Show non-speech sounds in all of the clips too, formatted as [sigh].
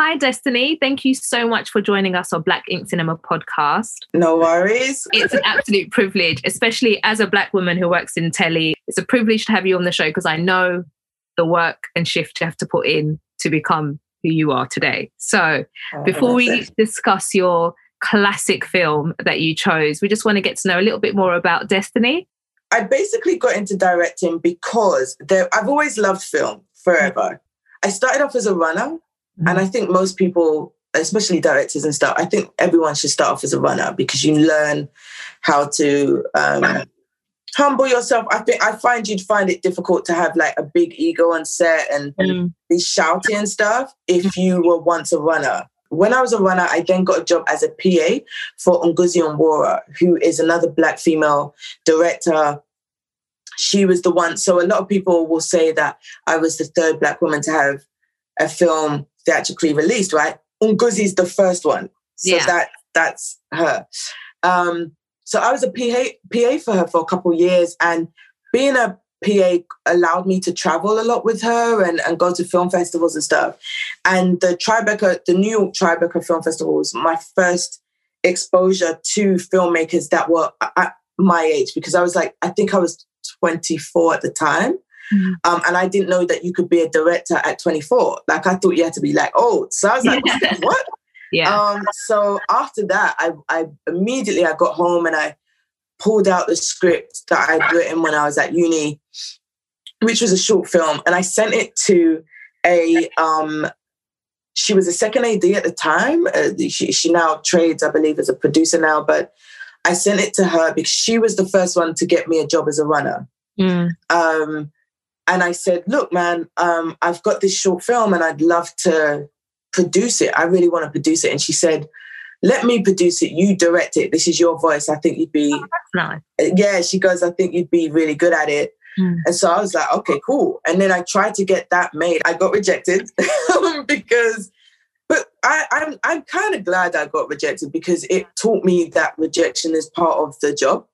Hi, Destiny. Thank you so much for joining us on Black Ink Cinema podcast. No worries. [laughs] It's an absolute privilege, especially as a Black woman who works in telly. It's a privilege to have you on the show because I know the work and shift you have to put in to become who you are today. So, oh, before we it. discuss your classic film that you chose, we just want to get to know a little bit more about Destiny. I basically got into directing because there, I've always loved film forever. Mm. I started off as a runner Mm-hmm. And I think most people, especially directors and stuff, I think everyone should start off as a runner because you learn how to um, humble yourself. I think I find you'd find it difficult to have like a big ego on set and mm. be shouting and stuff if you were once a runner. When I was a runner, I then got a job as a PA for Ngozi Onwurah, who is another black female director she was the one. So a lot of people will say that I was the third black woman to have a film theatrically released, right? is the first one. So yeah. that that's her. Um, so I was a PA, PA for her for a couple years and being a PA allowed me to travel a lot with her and, and go to film festivals and stuff. And the Tribeca, the New York Tribeca Film Festival was my first exposure to filmmakers that were at my age because I was like, I think I was 24 at the time. Mm. Um, and I didn't know that you could be a director at 24. Like I thought you had to be like old. So I was like, [laughs] what? Yeah. Um, so after that, I, I immediately I got home and I pulled out the script that I'd written when I was at uni, which was a short film, and I sent it to a um, she was a second AD at the time. Uh, she, she now trades, I believe, as a producer now, but I sent it to her because she was the first one to get me a job as a runner. Mm. Um, and I said, "Look, man, um, I've got this short film, and I'd love to produce it. I really want to produce it." And she said, "Let me produce it. You direct it. This is your voice. I think you'd be." Oh, nice. Yeah, she goes, "I think you'd be really good at it." Mm. And so I was like, "Okay, cool." And then I tried to get that made. I got rejected [laughs] because. But I, I'm I'm kind of glad I got rejected because it taught me that rejection is part of the job.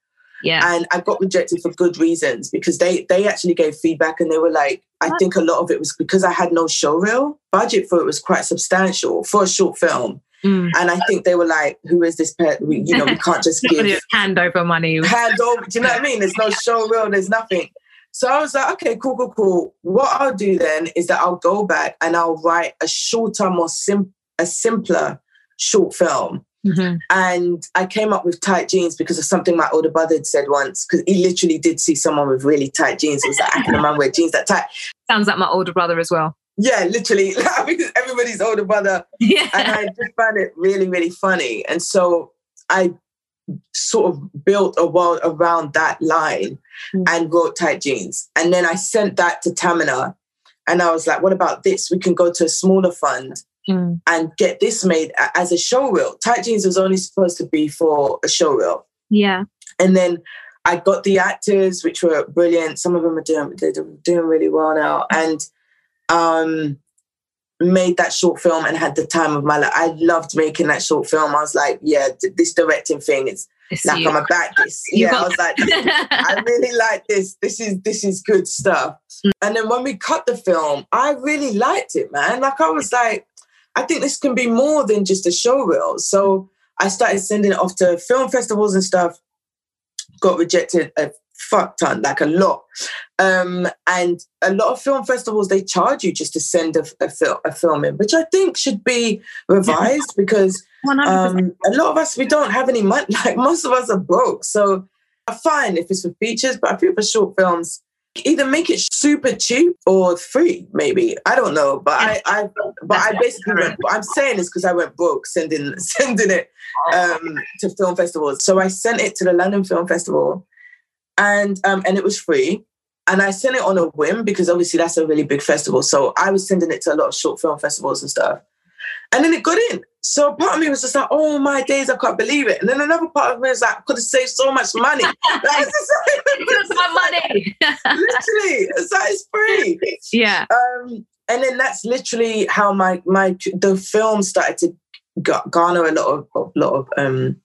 Yeah. And I got rejected for good reasons because they they actually gave feedback and they were like, I think a lot of it was because I had no show reel. Budget for it was quite substantial for a short film. Mm. And I think they were like, "Who is this pet? We, you know, we can't just [laughs] give hand over money. [laughs] Hand over. Do you know what I mean? There's no show reel. There's nothing. So I was like, okay, cool, cool, cool. What I'll do then is that I'll go back and I'll write a shorter, more sim, a simpler short film Mm-hmm. And I came up with tight jeans because of something my older brother had said once, because he literally did see someone with really tight jeans. He was like, I can man wear jeans that tight. Sounds like my older brother as well. Yeah, literally. [laughs] because everybody's older brother. Yeah. And I just found it really, really funny. And so I sort of built a world around that line mm-hmm. and wrote tight jeans. And then I sent that to Tamina. And I was like, what about this? We can go to a smaller fund mm. and get this made as a show reel. Tight Jeans was only supposed to be for a show reel. Yeah. And then I got the actors, which were brilliant. Some of them are doing they're doing really well now, and um, made that short film and had the time of my life. I loved making that short film. I was like, yeah, this directing thing is it's like you. I'm about this. [laughs] You yeah, I was like, I [laughs] really like this. This is this is good stuff. Mm. And then when we cut the film, I really liked it, man. Like I was like, I think this can be more than just a show reel. So I started sending it off to film festivals and stuff. Got rejected a fuck ton, like a lot. Um, and a lot of film festivals they charge you just to send a, a, fil- a film in, which I think should be revised because um, a lot of us we don't have any money. [laughs] Like most of us are broke, so fine if it's for features, but I feel for short films either make it super cheap or free maybe. I don't know but i i but i basically went i'm saying this because i went broke sending [laughs] sending it um to film festivals. So i sent it to the london film festival and um and it was free. And i sent it on a whim because obviously that's a really big festival. So i was sending it to a lot of short film festivals and stuff. And then it got in. So part of me was just like, oh my days, I can't believe it. And then another part of me was like, I could have saved so much money. [laughs] like, [laughs] it's my money. [laughs] literally, it's like it's free. Yeah. Um, and then that's literally how my my the film started to garner a lot of a lot of um,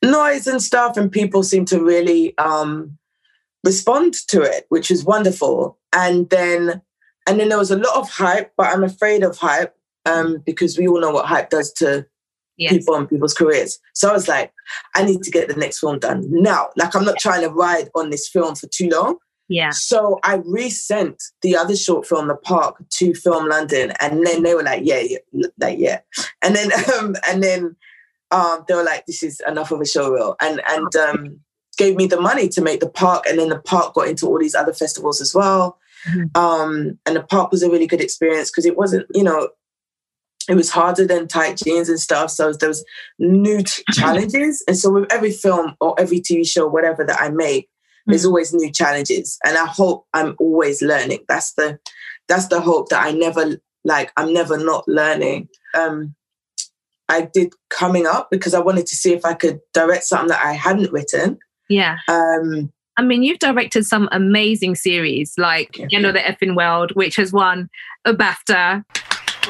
noise and stuff, and people seem to really um, respond to it, which is wonderful. And then and then there was a lot of hype, but I'm afraid of hype um, because we all know what hype does to yes. people and people's careers. So I was like, I need to get the next film done now. Like I'm not trying to ride on this film for too long. Yeah. So I resent the other short film, The Park, to Film London, and then they were like, "Yeah, yeah, like yeah," and then [laughs] um, and then um, they were like, "This is enough of a show reel," and and um, gave me the money to make The Park, and then The Park got into all these other festivals as well. Mhm. Um, and The Park was a really good experience because it wasn't, you know, it was harder than tight jeans and stuff. So there was new t- [laughs] challenges, and so with every film or every TV show, whatever that I make there's always new challenges and i hope i'm always learning that's the that's the hope that i never like i'm never not learning um i did coming up because i wanted to see if i could direct something that i hadn't written Yeah. um I mean, you've directed some amazing series like Yeah. You Know the Effing World, which has won a BAFTA.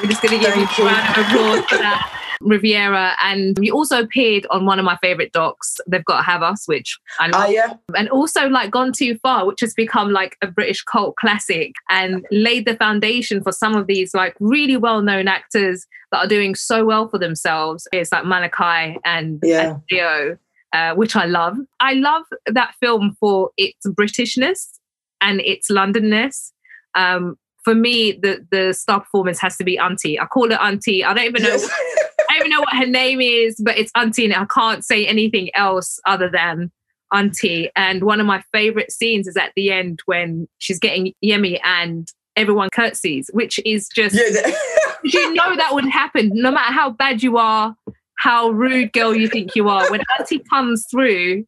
We're just going to give you a round of applause for that. [laughs] Riviera, and you also appeared on one of my favorite docs. They've got to have us, which I love. ah yeah and also like Gone Too Far, which has become like a British cult classic and laid the foundation for some of these like really well-known actors that are doing so well for themselves. It's like Malachi and, Yeah. and Theo, uh, which I love. I love that film for its Britishness and its Londonness. Um, for me, the the star performance has to be Auntie. I call it Auntie. I don't even know Yes. I don't even know what her name is, but it's Auntie, and I can't say anything else other than Auntie. And one of my favorite scenes is at the end when she's getting Yemi and everyone curtsies, which is just yeah, yeah. you know that would happen no matter how bad you are, how rude girl you think you are. When Auntie comes through,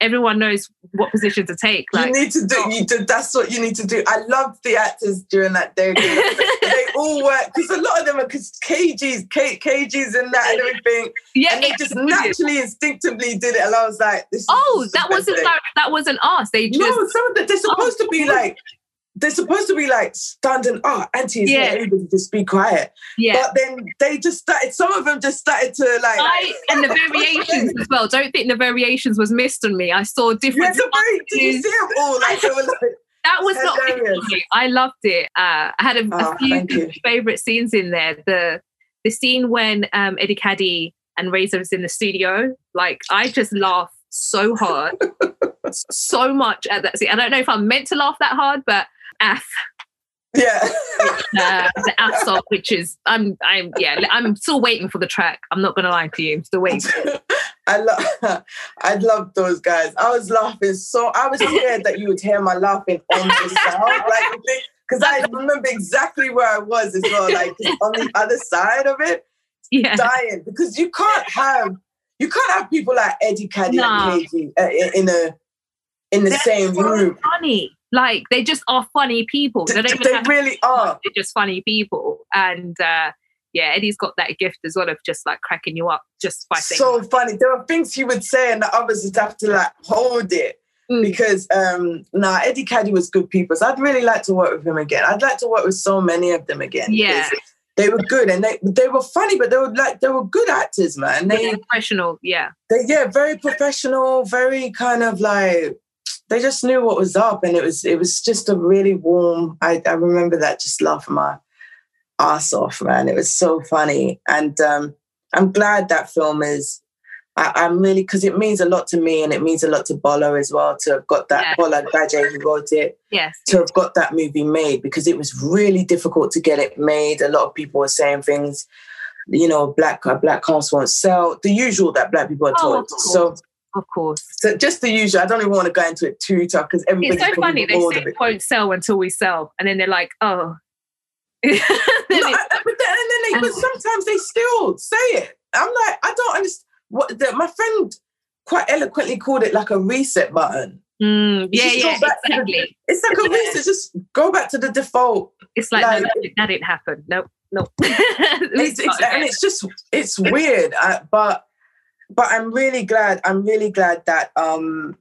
everyone knows what position to take. you need to do you do that's what you need to do i love the actors during that day they all work because a lot of them are because kgs K, kgs and that and everything yeah, and they just naturally instinctively did it and i was like this Oh, that wasn't that, that wasn't us. They just No, some of the, they're supposed to be Oh. like they're supposed to be like standing. Oh, auntie is Yeah. yeah. everybody just be quiet. yeah. But then they just started. Some of them just started to like. I, and the [laughs] variations as well. Don't think the variations was missed on me. I saw different. so very, did you [laughs] see them all? Like were like, [laughs] that was not hilarious. on me. I loved it. Uh, I had a, a Oh, few favorite scenes in there. The the scene when um, Eddie Kadi and Razor was in the studio. Like I just laughed so hard, so much at that scene. I don't know if I'm meant to laugh that hard, but Af, yeah. uh, the Af song, which is I'm I'm yeah I'm still waiting for the track. I'm not gonna lie to you. I'm still waiting. [laughs] I love, [laughs] I love those guys. I was laughing so. I was scared that you would hear my laughing on the [laughs] sound, like because I remember exactly where I was as well, like on the other side of it. Yeah. dying because you can't have you can't have people like Eddie Kadi No. and KG uh, in- a in the They're same so room. funny. Like they just are funny people. They They, really are. they're just funny people. And uh yeah, Eddie's got that gift as well of just like cracking you up just by saying So funny. There are things he would say, and the others would have to like hold it Mm. because um nah, Eddie Kadi was good people. So I'd really like to work with him again. I'd like to work with so many of them again. Yeah. They were good and they they were funny, but they were like they were good actors, man. They professional. Yeah. they yeah very professional very kind of like they just knew what was up and it was it was just a really warm i, I remember that just laughing my ass off man it was so funny and um i'm glad that film is I, i'm really because it means a lot to me and it means a lot to Bola as well to have got that Yeah. Bola Agbaje who wrote it Yes. to have got that movie made because it was really difficult to get it made. A lot of people were saying things, you know, black uh, black cast won't sell. The usual that black people are Oh, told. course. so, Of course. so just the usual. I don't even want to go into it too tough because everybody's It's so funny. They say it. won't sell until we sell. And then they're like, oh. [laughs] No, it's- I- I- but, then, and then they, but sometimes they still say it. I'm like, I don't understand. What the, my friend quite eloquently called it like a reset button. Mm, yeah, yeah, to the- It's like a reset. Just go back to the default It's like, like- no, that, didn't- that didn't happen. Nope, nope. [laughs] it's, it's, and it's just it's [laughs] weird uh, but but i'm really glad i'm really glad that um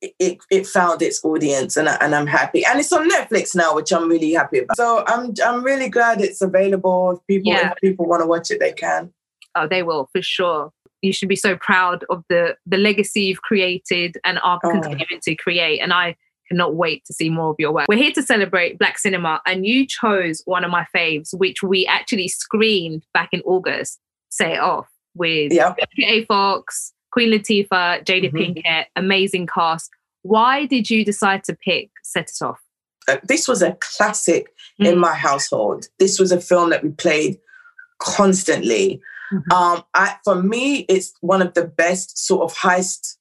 it, it found its audience and, I- and i'm happy and it's on netflix now which i'm really happy about so i'm i'm really glad it's available if people Yeah. if people want to watch it they can oh, they will for sure. You should be so proud of the the legacy you've created and are Oh. continuing to create. And I Cannot wait to see more of your work. We're here to celebrate Black cinema, and you chose one of my faves, which we actually screened back in August. Say it off with Yeah. A. Fox, Queen Latifah, Jada Mhm. Pinkett, amazing cast. Why did you decide to pick Set It Off? Uh, this was a classic in Mm. my household. This was a film that we played constantly. Mhm. Um, I, for me, it's one of the best sort of heist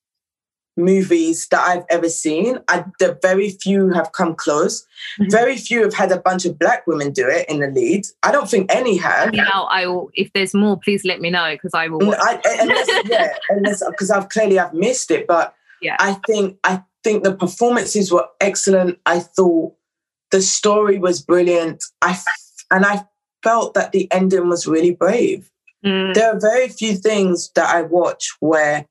movies that I've ever seen. I, the very few have come close. Mhm. Very few have had a bunch of black women do it in the lead. I don't think any have. Now I will. If there's more, please let me know because I will. I, unless, [laughs] yeah, unless because I've clearly I've missed it, but Yeah. I think I think the performances were excellent. I thought the story was brilliant. I and I felt that the ending was really brave. Mm, There are very few things that I watch where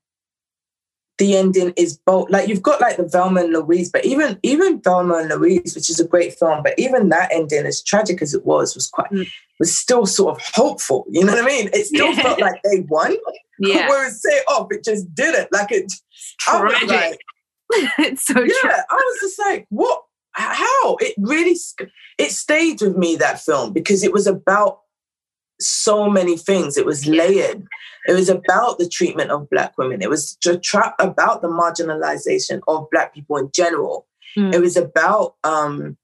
the ending is both like you've got like the Thelma and Louise, but even even Thelma and Louise, which is a great film, but even that ending, as tragic as it was, was quite Mm. was still sort of hopeful. You know what I mean? It still [laughs] Yeah. felt like they won. yeah, [laughs] Whereas say off, it just didn't. Like it tragic. like, [laughs] it's so true. yeah, I was just like, what? How? It really, it stayed with me that film because it was about so many things. It was layered. It was about the treatment of black women. It was tra- about the marginalization of black people in general. Mm. It was about um,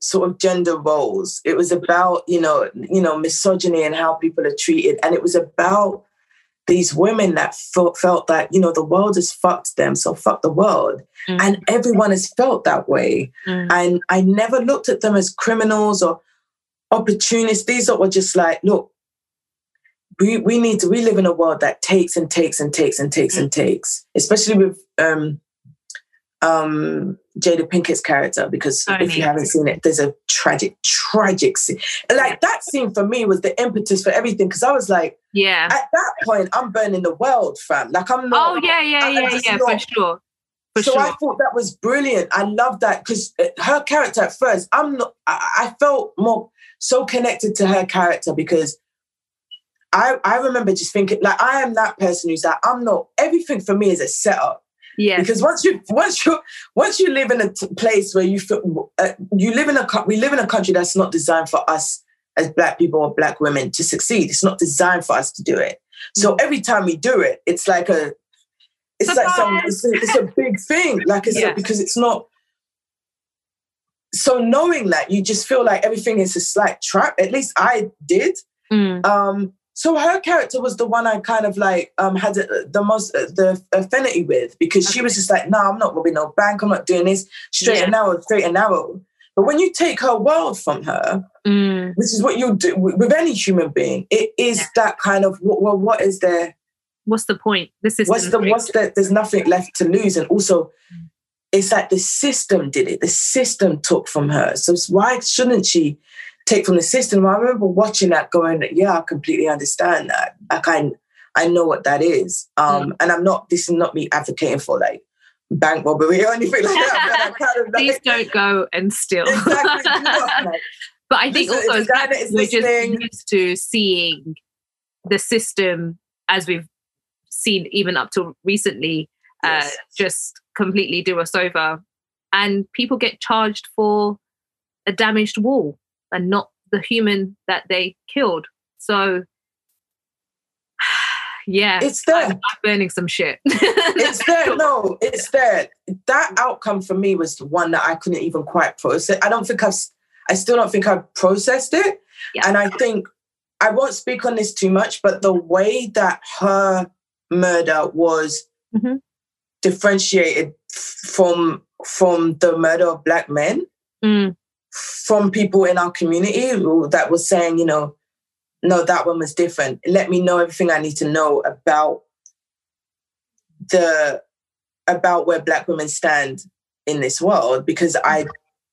sort of gender roles. It was about you know you know misogyny and how people are treated, and it was about these women that felt, felt that you know the world has fucked them, so fuck the world, Mm. and everyone has felt that way. Mm. And I never looked at them as criminals or opportunists. These that were just like, look, we we need to. We live in a world that takes and takes and takes and takes and takes, especially with um um Jada Pinkett's character. Because if you haven't seen it, there's a tragic, tragic scene. And like that scene for me was the impetus for everything. Because I was like, yeah. at that point, I'm burning the world, fam. Like I'm not. Oh yeah, yeah, I- I'm yeah, yeah, for sure. For so sure. I thought that was brilliant. I love that because her character at first, I'm not. I, I felt more so connected to her character because I I remember just thinking like I am that person who's like I'm not. Everything for me is a setup yeah. because once you once you once you live in a t- place where you feel uh, you live in a we live in a country that's not designed for us as black people or black women to succeed. It's not designed for us to do it. So every time we do it, it's like a it's like some it's a, it's a big thing. Like it's a- because it's not. So knowing that, you just feel like everything is a slight trap. At least I did. Mm. Um, so her character was the one I kind of like um, had the, the most uh, the affinity with because she was just like, no, I'm not robbing no bank. I'm not doing this. Straight Yeah. and narrow, straight and narrow. But when you take her world from her, Mm. which is what you do with with any human being, it is Yeah. that kind of well, what is there? What's the point? This is What's the what's the? There's nothing left to lose, and also, it's like the system did it. The system took from her. So why shouldn't she take from the system? I remember watching that, going, "Yeah, I completely understand that. I kind, I know what that is." Um, and I'm not. This is not me advocating for like bank robbery or [laughs] anything like that. Kind of [laughs] Please don't go and steal. exactly. [laughs] like, but I think also if as the guy black that is we're just used to seeing the system as we've seen even up to recently uh, just completely do us over. And people get charged for a damaged wall and not the human that they killed. So, [sighs] yeah, it's there. I'm, I'm burning some shit. it's [laughs] there. No, it's there. That outcome for me was the one that I couldn't even quite process. I don't think I've, I still don't think I've processed it. Yeah. And I think I won't speak on this too much, but the way that her murder was Mhm. Differentiated from from the murder of black men, Mm, from people in our community that was saying, you know, no, that one was different. Let me know everything I need to know about the about where black women stand in this world because I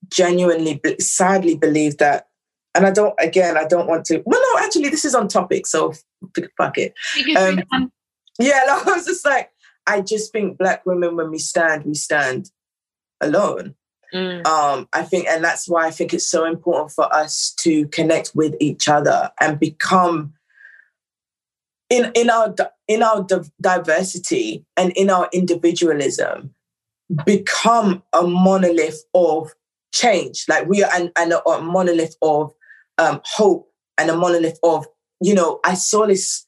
genuinely, sadly believe that. And I don't, again, I don't want to. Well, no, actually, this is on topic, so fuck it. Um, Yeah, [laughs] no, I was just like, I just think black women, when we stand, we stand alone. mm, Um, I think, and that's why I think it's so important for us to connect with each other and become in in our in our diversity and in our individualism. become a monolith of change. Like we are and, and a, a monolith of um, hope and a monolith of, you know, I saw this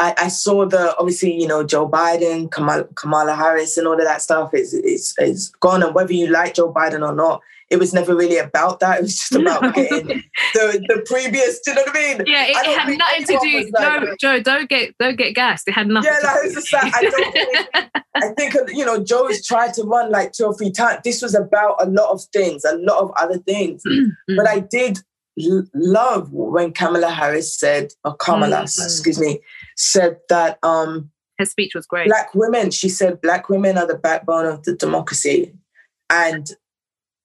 I, I, saw the obviously you know Joe Biden, Kamala, Kamala Harris, and all of that stuff is is is gone. And whether you like Joe Biden or not, it was never really about that. It was just about no. getting [laughs] the the previous. Do you know what I mean? Yeah, it, it had nothing to do. Like, no, Joe, don't get don't get gassed. It had nothing. Yeah, like, like, I don't. Think, [laughs] I think you know Joe's tried to run like two or three times. This was about a lot of things, a lot of other things. but I did love when Kamala Harris said, or Kamala, mm-hmm. excuse me, said that um her speech was great. Black women, she said, black women are the backbone of the democracy, and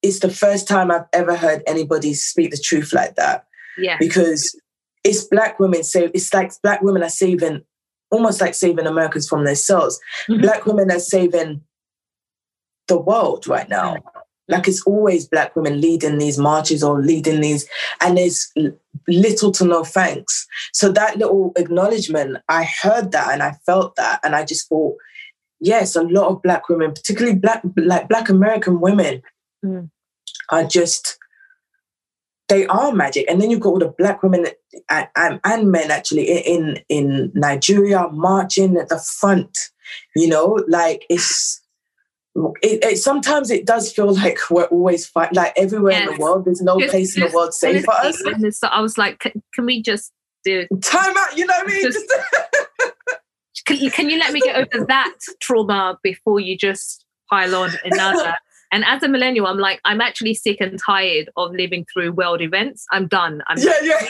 it's the first time I've ever heard anybody speak the truth like that. Yeah. Because it's black women save it's like black women are saving almost like saving Americans from themselves. Mm-hmm. Black women are saving the world right now. Like it's always black women leading these marches or leading these, and there's little to no thanks. So that little acknowledgement, I heard that and I felt that, and I just thought, yes, a lot of black women, particularly black like black American women, mm are just they are magic. And then you've got all the black women and, and, and, men actually in in Nigeria marching at the front. You know, like it's it, it sometimes it does feel like we're always fight like everywhere yes. in the world. There's no just, place in the world safe for us. So I was like, can, can, we just do time out? You know what I mean? Just, [laughs] can, can you let me get over that trauma before you just pile on another? [laughs] And as a millennial, I'm like, I'm actually sick and tired of living through world events. I'm done. I'm yeah, yeah.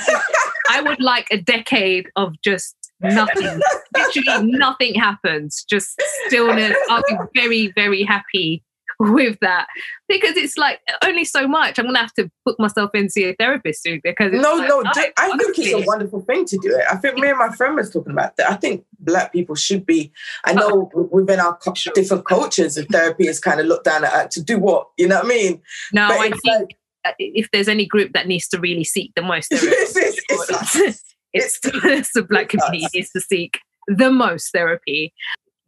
I would like a decade of just nothing. Literally nothing happens. Just stillness. I'll be very, very happy with that because it's like only so much. I'm gonna have to put myself into a therapist soon because no, like, no. I, I think it's a wonderful thing to do it. I think me and my friend was talking about that. I think black people should be. I know oh, within our different cultures, of therapy is kind of looked down at uh, to do what you know what I mean. No, but I think. Like, uh, if there's any group that needs to really seek the most [laughs] it's, it's, [laughs] it's, it's, it's [laughs] the black community needs to seek the most therapy.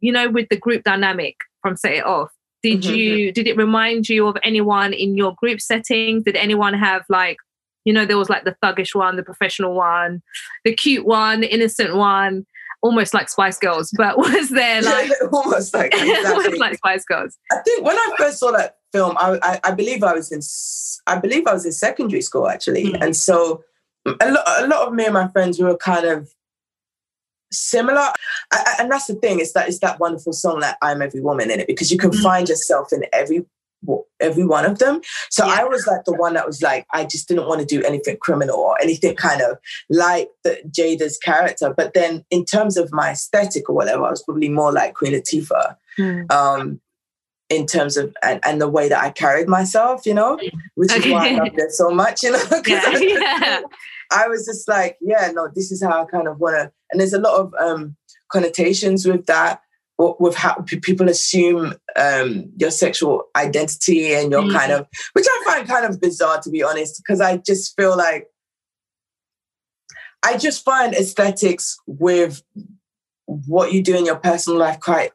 You know, with the group dynamic from Set It Off, did mm-hmm. you did it remind you of anyone in your group setting? Did anyone have like, you know, there was like the thuggish one, the professional one, the cute one, the innocent one, almost like Spice Girls, but [laughs] was there like yeah, [laughs] almost like exactly. almost like Spice Girls? I think when I first saw that film, I, I, I believe I was in I believe I was in secondary school actually, mm-hmm. and so a lot, a lot of me and my friends we were kind of similar I, and that's the thing it's that it's that wonderful song that i'm every woman in it because you can mm-hmm. find yourself in every every one of them so yeah. i was like the one that was like i just didn't want to do anything criminal or anything kind of like the jada's character but then in terms of my aesthetic or whatever i was probably more like queen latifah mm. um in terms of and, and, the way that I carried myself, you know, which okay. is why I loved it so much, you know. [laughs] yeah, yeah. I was just like, yeah, no, this is how I kind of want to. And there's a lot of um, connotations with that, with how people assume um, your sexual identity and your mm. kind of, which I find kind of bizarre to be honest, because I just feel like I just find aesthetics with what you do in your personal life quite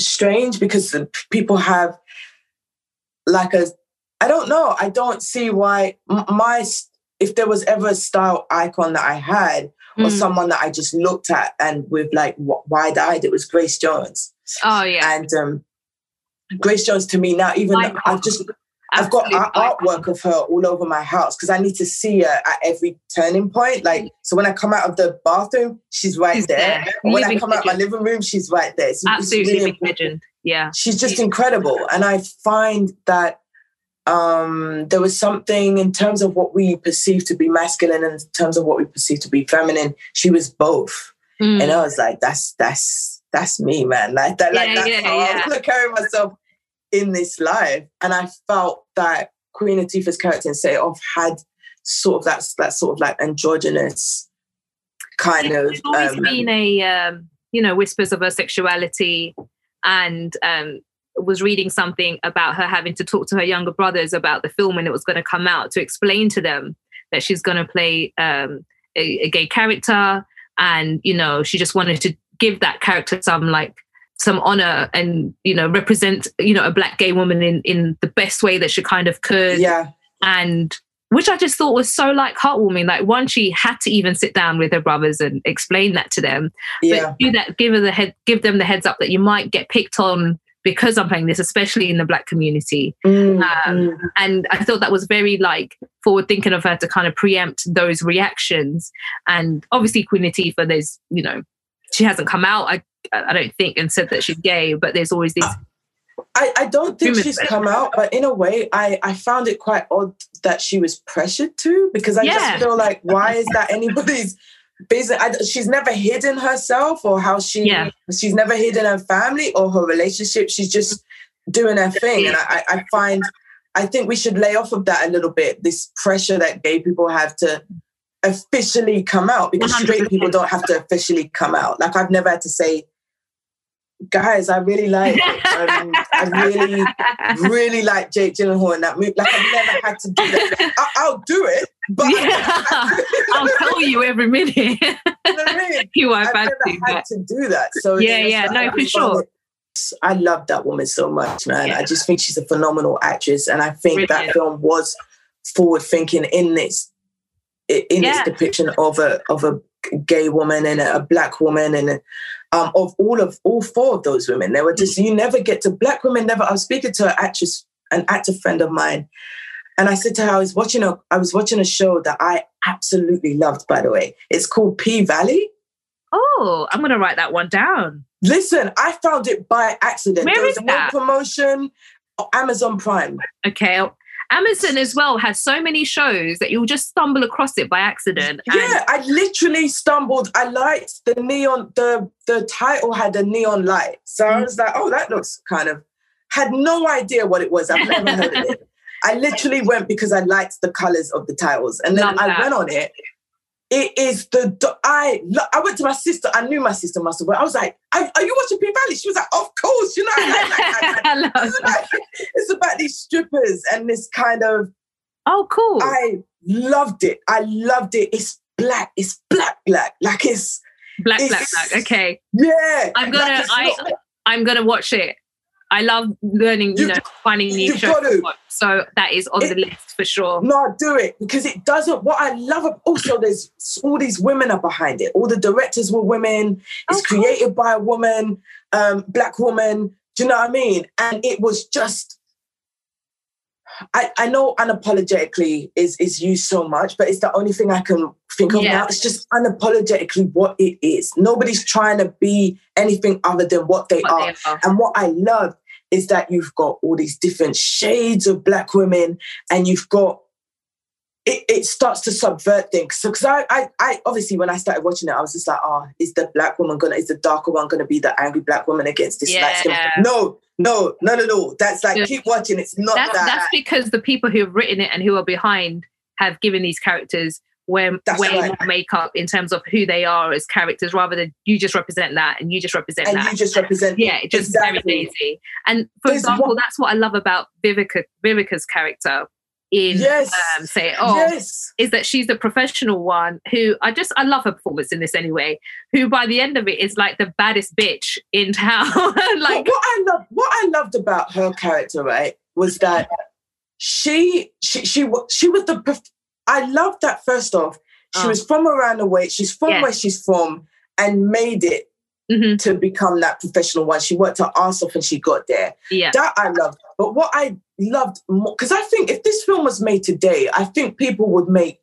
strange because people have like a I don't know. I don't see why my if there was ever a style icon that I had or mm. someone that I just looked at and with like wide eyed, it was Grace Jones. Oh yeah, and um, Grace Jones to me now even I've just I've got artwork of her all over my house because I need to see her at every turning point. Like, so when I come out of the bathroom, she's right she's there. there. When I come out my living room, she's right there. It's, Absolutely it's really legend. Yeah. She's just incredible. And I find that um, there was something in terms of what we perceive to be masculine and in terms of what we perceive to be feminine. She was both. Mm. And I was like, that's, that's, that's me, man. Like that, yeah, like that's yeah, how yeah. I want to carry myself in this life. And I felt that Queen Latifah's character in Set Off had sort of that that sort of like androgynous kind yeah, of. There's always um, been a um, you know whispers of her sexuality, and um, was reading something about her having to talk to her younger brothers about the film when it was going to come out to explain to them that she's going to play um, a, a gay character, and you know she just wanted to give that character some like some honor and you know represent you know a black gay woman in in the best way that she kind of could Yeah. and which I just thought was so like heartwarming. Like one, she had to even sit down with her brothers and explain that to them. Yeah. But do that, give her the head, give them the heads up that you might get picked on because I'm playing this, especially in the black community. Mm, Um, mm. And I thought that was very like forward thinking of her to kind of preempt those reactions. And obviously Queen Latifah, there's you know, she hasn't come out. I I don't think and said that she's gay, but there's always these. I, I don't think she's come out, but in a way, I, I found it quite odd that she was pressured to because I Yeah. just feel like, why is that anybody's business? I, she's never hidden herself or how she, Yeah. she's never hidden her family or her relationship. She's just doing her thing. And I, I I find, I think we should lay off of that a little bit, this pressure that gay people have to officially come out because straight people don't have to officially come out. Like I've never had to say, guys, I really like, um, I really, really like Jake Gyllenhaal in that movie. Like I've never had to do that. I, I'll do it, but Yeah. [laughs] I'll tell you every minute. you know I mean? you won't I've have never to. had to do that. So Yeah, yeah, like, no, for sure. it- I love that woman so much, man. Yeah. I just think she's a phenomenal actress, and I think that film was forward thinking in its in Yeah. its depiction of a of a gay woman and a black woman and um, of all of all four of those women. They were just you never get to black women. Never. I was speaking to an actress, an actor friend of mine, and I said to her, I was watching a I was watching a show that I absolutely loved. By the way, it's called P Valley. Oh, I'm gonna write that one down. Listen, I found it by accident. Where there was is that? promotion. on Amazon Prime. Okay. Amazon as well has so many shows that you'll just stumble across it by accident. and- Yeah, I literally stumbled. I liked the neon. the The title had a neon light, so I Mm. was like, "Oh, that looks kind of." Had no idea what it was. I've never heard of it. [laughs] I literally went because I liked the colors of the titles, and then Love I that. went on it. It is the I. I went to my sister. I knew my sister must have. I was like, "Are are you watching P Valley?" She was like, "Of course." You know, I like that. [laughs] I love It's that. about- it's about these strippers and this kind of Oh, cool. I loved it. I loved it. It's black. It's black, black. Like it's black, black, it's- black. Okay. yeah. I'm gonna- it's I- not- I'm gonna watch it. I love learning, you, You- know, finding new shows. got to. to. So that is on It- the list for sure. no, do it because it doesn't. What I love also, there's all these women are behind it. All the directors were women. It's Oh, cool. created by a woman, um, black woman. Do you know what I mean? And it was just. I, I know unapologetically is is used so much, but it's the only thing I can think of Yeah. now. It's just unapologetically what it is. Nobody's trying to be anything other than what they What are. they are. And what I love is that you've got all these different shades of black women, and you've got it, it starts to subvert things. So, because I, I, I obviously when I started watching it, I was just like, oh, is the black woman gonna, is the darker one gonna be the angry black woman against this light skin? Yeah. No, no, not at all. That's like Yeah. keep watching. It's not That's, that. that's because the people who have written it and who are behind have given these characters way, That's way right. more makeup in terms of who they are as characters rather than you just represent that and you just represent and that. you just represent. [laughs] yeah, it's just Exactly. very lazy. And for There's example, one- that's what I love about Vivica Vivica's character in Yes. um, say oh yes. is that she's the professional one who I just I love her performance in this anyway. Who by the end of it is like the baddest bitch in [laughs] town. like But what I love, what I loved about her character, right, was that she she she she was the. prof- I loved that first off. She Oh. was from around the way. She's from where she's from, and made it mhm, to become that professional one. She worked her ass off, and she got there. yeah, That I loved. But what I loved more, because I think if this film was made today, I think people would make.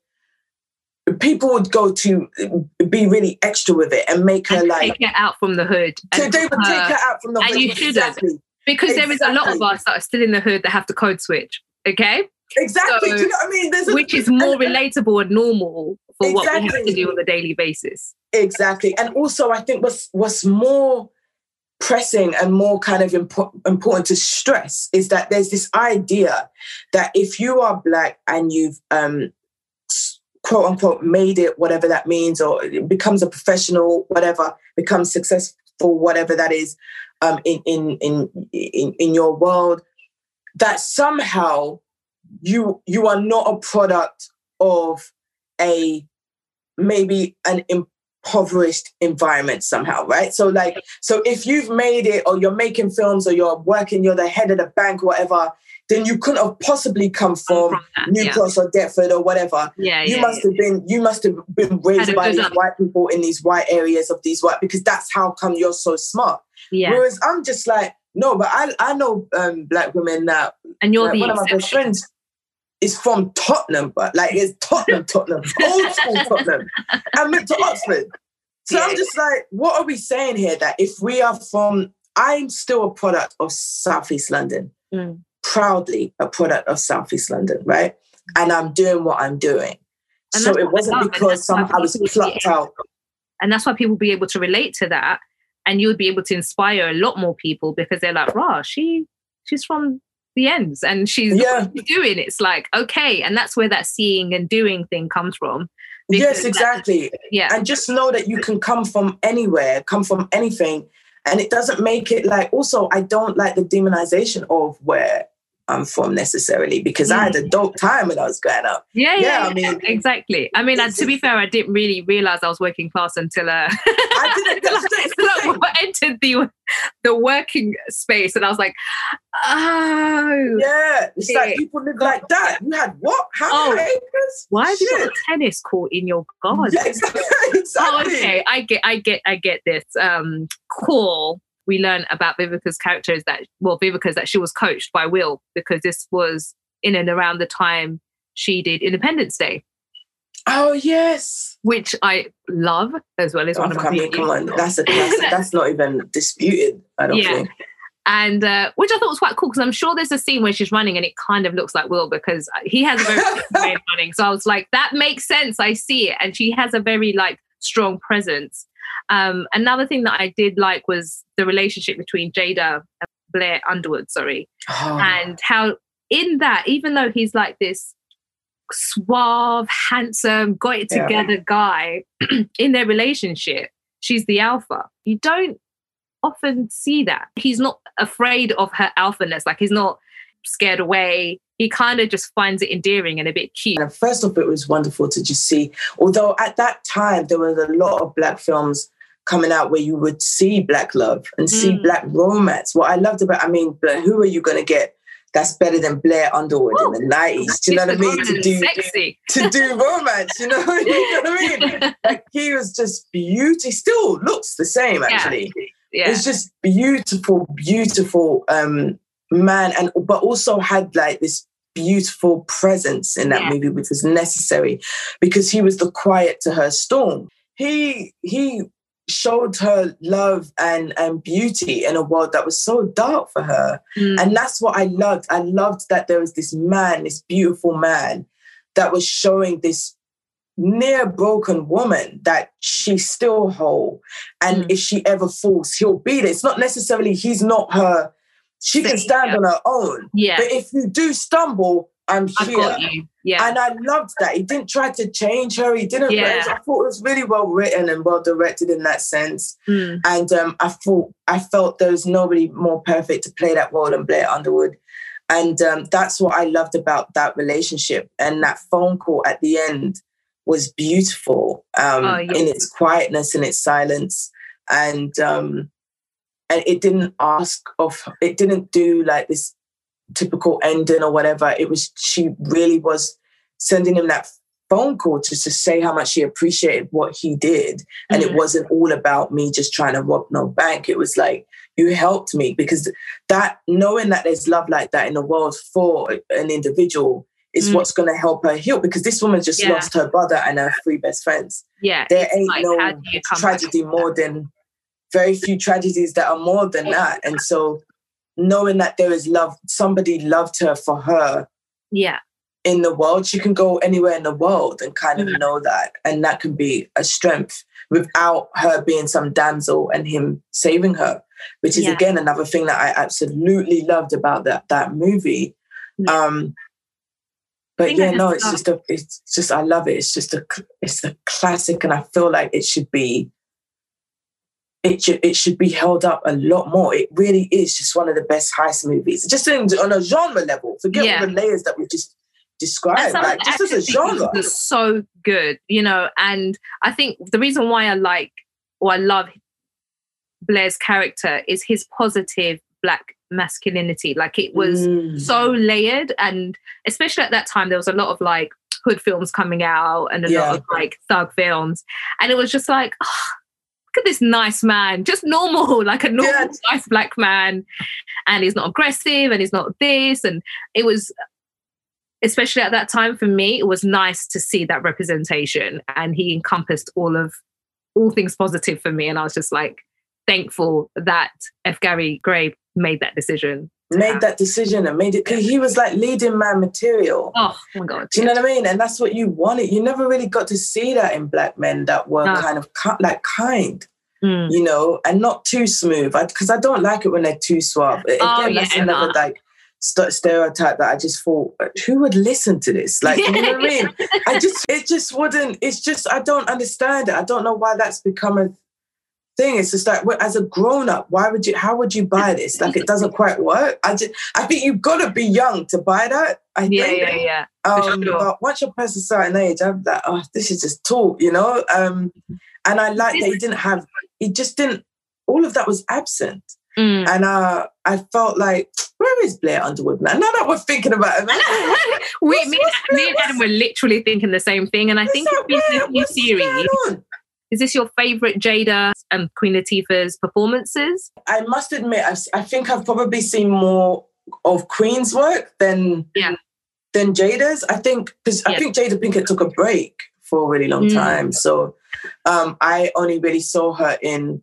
People would go to uh, be really extra with it and make her and like. take it out from the hood. So they would put take her- her out from the and hood. you shouldn't. Exactly. because there is a lot of us that are still in the hood that have to code switch. Okay, Exactly. So- Do you know what I mean? There's a- which is more and- relatable and normal for what we have to Exactly. do on a daily basis. Exactly. And also, I think what's what's more pressing and more kind of impo- important to stress is that there's this idea that if you are black and you've um, quote unquote made it, whatever that means, or becomes a professional, whatever, becomes successful, whatever that is, um, in, in in in in your world, that somehow you you are not a product of a maybe an im- impoverished environment somehow, right? So like, so if you've made it or you're making films or you're working, you're the head of the bank or whatever, then you couldn't have possibly come from, from New yeah. Cross or Deptford or whatever. Yeah, You yeah, must have been you must have been raised by these up. white people in these white areas of these white because that's how come you're so smart. yeah. Whereas I'm just like, no, but I I know um, black women that And you're like, the one of my best friends is from Tottenham, but like it's Tottenham, [laughs] Tottenham, old school Tottenham, and went to Oxford. So Yeah. I'm just like, what are we saying here? That if we are from, I'm still a product of Southeast London, Mm. proudly a product of Southeast London, right? And I'm doing what I'm doing. And so it wasn't because somehow I was plucked out. and that's why people be able to relate to that and you would be able to inspire a lot more people because they're like rah she she's from the ends and she's Yeah. doing it's like okay and that's where that seeing and doing thing comes from Yes, exactly. yeah and just know that you can come from anywhere, come from anything, and it doesn't make it like. Also, I don't like the demonization of where I'm from necessarily because I had a dope time when I was growing up. yeah yeah, Yeah, I mean- exactly i mean and to be fair i didn't really realize i was working class until uh [laughs] I didn't. until I, until. I [laughs] entered the the working space and i was like oh Yeah, it's Yeah. like people live like that. You had what? How Oh. many acres? why have you got a tennis court in your garden Yeah, [laughs] exactly. Oh, okay. I get, I get, I get this. Um, cool. We learn about Vivica's character is that, well, Vivica's that she was coached by Will because this was in and around the time she did Independence Day, Oh yes. which I love as well as one Oh, of my favorite. come on, that's a classic. That's not even disputed. I don't [laughs] Yeah. think. And uh, which I thought was quite cool because I'm sure there's a scene where she's running and it kind of looks like Will because he has a very [laughs] way of running. So I was like, that makes sense. I see it, and she has a very like strong presence. Um, another thing that I did like was the relationship between Jada and Blair Underwood. Sorry, Oh, and how in that, even though he's like this suave, handsome, got it Yeah. together guy, [clears throat] in their relationship, she's the alpha. You don't often see that. He's not afraid of her alphaness, like he's not scared away. He kind of just finds it endearing and a bit cute. And first off, it was wonderful to just see. Although at that time there was a lot of black films coming out where you would see black love and see Mm. black romance. What I loved about, I mean, who are you going to get that's better than Blair Underwood in the nineties? Do you know what I mean? To do sexy. to do romance, you know, [laughs] you know what I mean? [laughs] Like he was just beauty. Still looks the same, actually. yeah. It's just beautiful, beautiful um, man, and but also had like this beautiful presence in that Yeah. movie, which was necessary because he was the quiet to her storm. He he showed her love and and beauty in a world that was so dark for her. Mm. And that's what I loved. I loved that there was this man, this beautiful man, that was showing this near broken woman that she's still whole. And Mm. if she ever falls, he'll be there. It's not necessarily he's not her, she can stand yeah. on her own. yeah. But if you do stumble, I'm here. Yeah. And I loved that. He didn't try to change her. He didn't. Yeah. I thought it was really well written and well directed in that sense. Mm. And um, I thought I felt there was nobody more perfect to play that role than Blair Underwood. And um, that's what I loved about that relationship. And that phone call at the end was beautiful um, Oh, yes. in its quietness and its silence. And um, and it didn't ask of it didn't do like this typical ending or whatever. It was she really was sending him that phone call to, to say how much she appreciated what he did. And it Mm. wasn't all about me just trying to rob no bank. It was like, you helped me because that knowing that there's love like that in the world for an individual is Mm. what's going to help her heal because this woman just Yeah. lost her brother and her three best friends. Yeah. There ain't like, no how do you come back tragedy more than very few tragedies that are more than that. And so knowing that there is love, somebody loved her for her Yeah. in the world, she can go anywhere in the world and kind of Mhm. know that. And that can be a strength without her being some damsel and him saving her, which is Yeah. again another thing that I absolutely loved about that that movie. Yeah. Um but yeah, no, it's love- just a it's just I love it. It's just a it's a classic and I feel like it should be it should, it should be held up a lot more. It really is just one of the best heist movies. Just in, on a genre level, forget Yeah. all the layers that we just describe, like just as a genre. So good, you know. And I think the reason why I like or I love Blair's character is his positive black masculinity. Like it was mm. so layered, and especially at that time, there was a lot of like hood films coming out and a yeah. lot of like thug films, and it was just like. Oh, at this nice man, just normal, [laughs] like a normal, yeah. nice black man. And he's not aggressive and he's not this. And it was, especially at that time for me, it was nice to see that representation. And he encompassed all of, all things positive for me. And I was just like, thankful that F. Gary Gray made that decision. Made that decision and made it because he was like leading man material. Oh my god! Do you know what I mean? And that's what you wanted. You never really got to see that in black men that were no. kind of like kind. Mm. You know, and not too smooth. Because I, I, don't like it when they're too suave. Again, oh, yeah, that's another no. like st- stereotype that I just thought, who would listen to this? Like, you know what I mean? I [laughs] just, it just wouldn't. It's just, I don't understand it. I don't know why that's become a thing. It's just like, as a grown up, why would you? How would you buy this? Like, it doesn't quite work. I just, I think you've got to be young to buy that. I yeah, think. yeah, yeah. Um, sure. But once you're past a certain age, I'm like, oh, this is just talk, you know. Um, and I like that he didn't have, he just didn't. All of that was absent. Mm. And uh, I felt like, where is Blair Underwood now? Now that we're thinking about it, [laughs] we, me, me and Adam were literally thinking the same thing. And I think it's this new series is this your favorite Jada and Queen Latifah's performances? I must admit, I've, i think I've probably seen more of Queen's work than yeah. than Jada's. I think because yeah. I think Jada Pinkett took a break for a really long mm. time, so um, I only really saw her in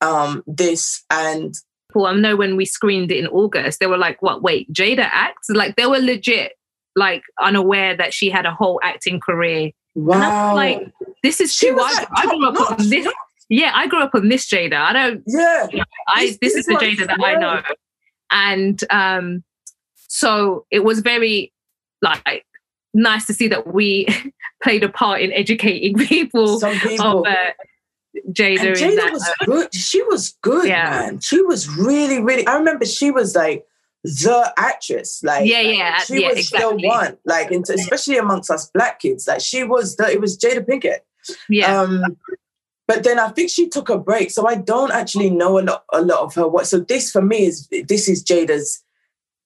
um, this and. Well, I know when we screened it in August, they were like, "What? Wait, Jada acts?" Like they were legit, like unaware that she had a whole acting career Wow. like, this is she I, I grew up on this. Yeah, I grew up on this Jada. I don't. Yeah. I this, this is the Jada that I know, and um, so it was very like nice to see that we [laughs] played a part in educating [laughs] people, people. of uh, Jada. And Jada was uh, good. She was good, yeah. man. She was really, really. I remember she was like the actress. Like, yeah, yeah, she yeah, was exactly. the one. Like, especially amongst us black kids, like she was the. It was Jada Pinkett. Yeah. Um, but then I think she took a break, so I don't actually know a lot, a lot of her work. So this for me is this is Jada's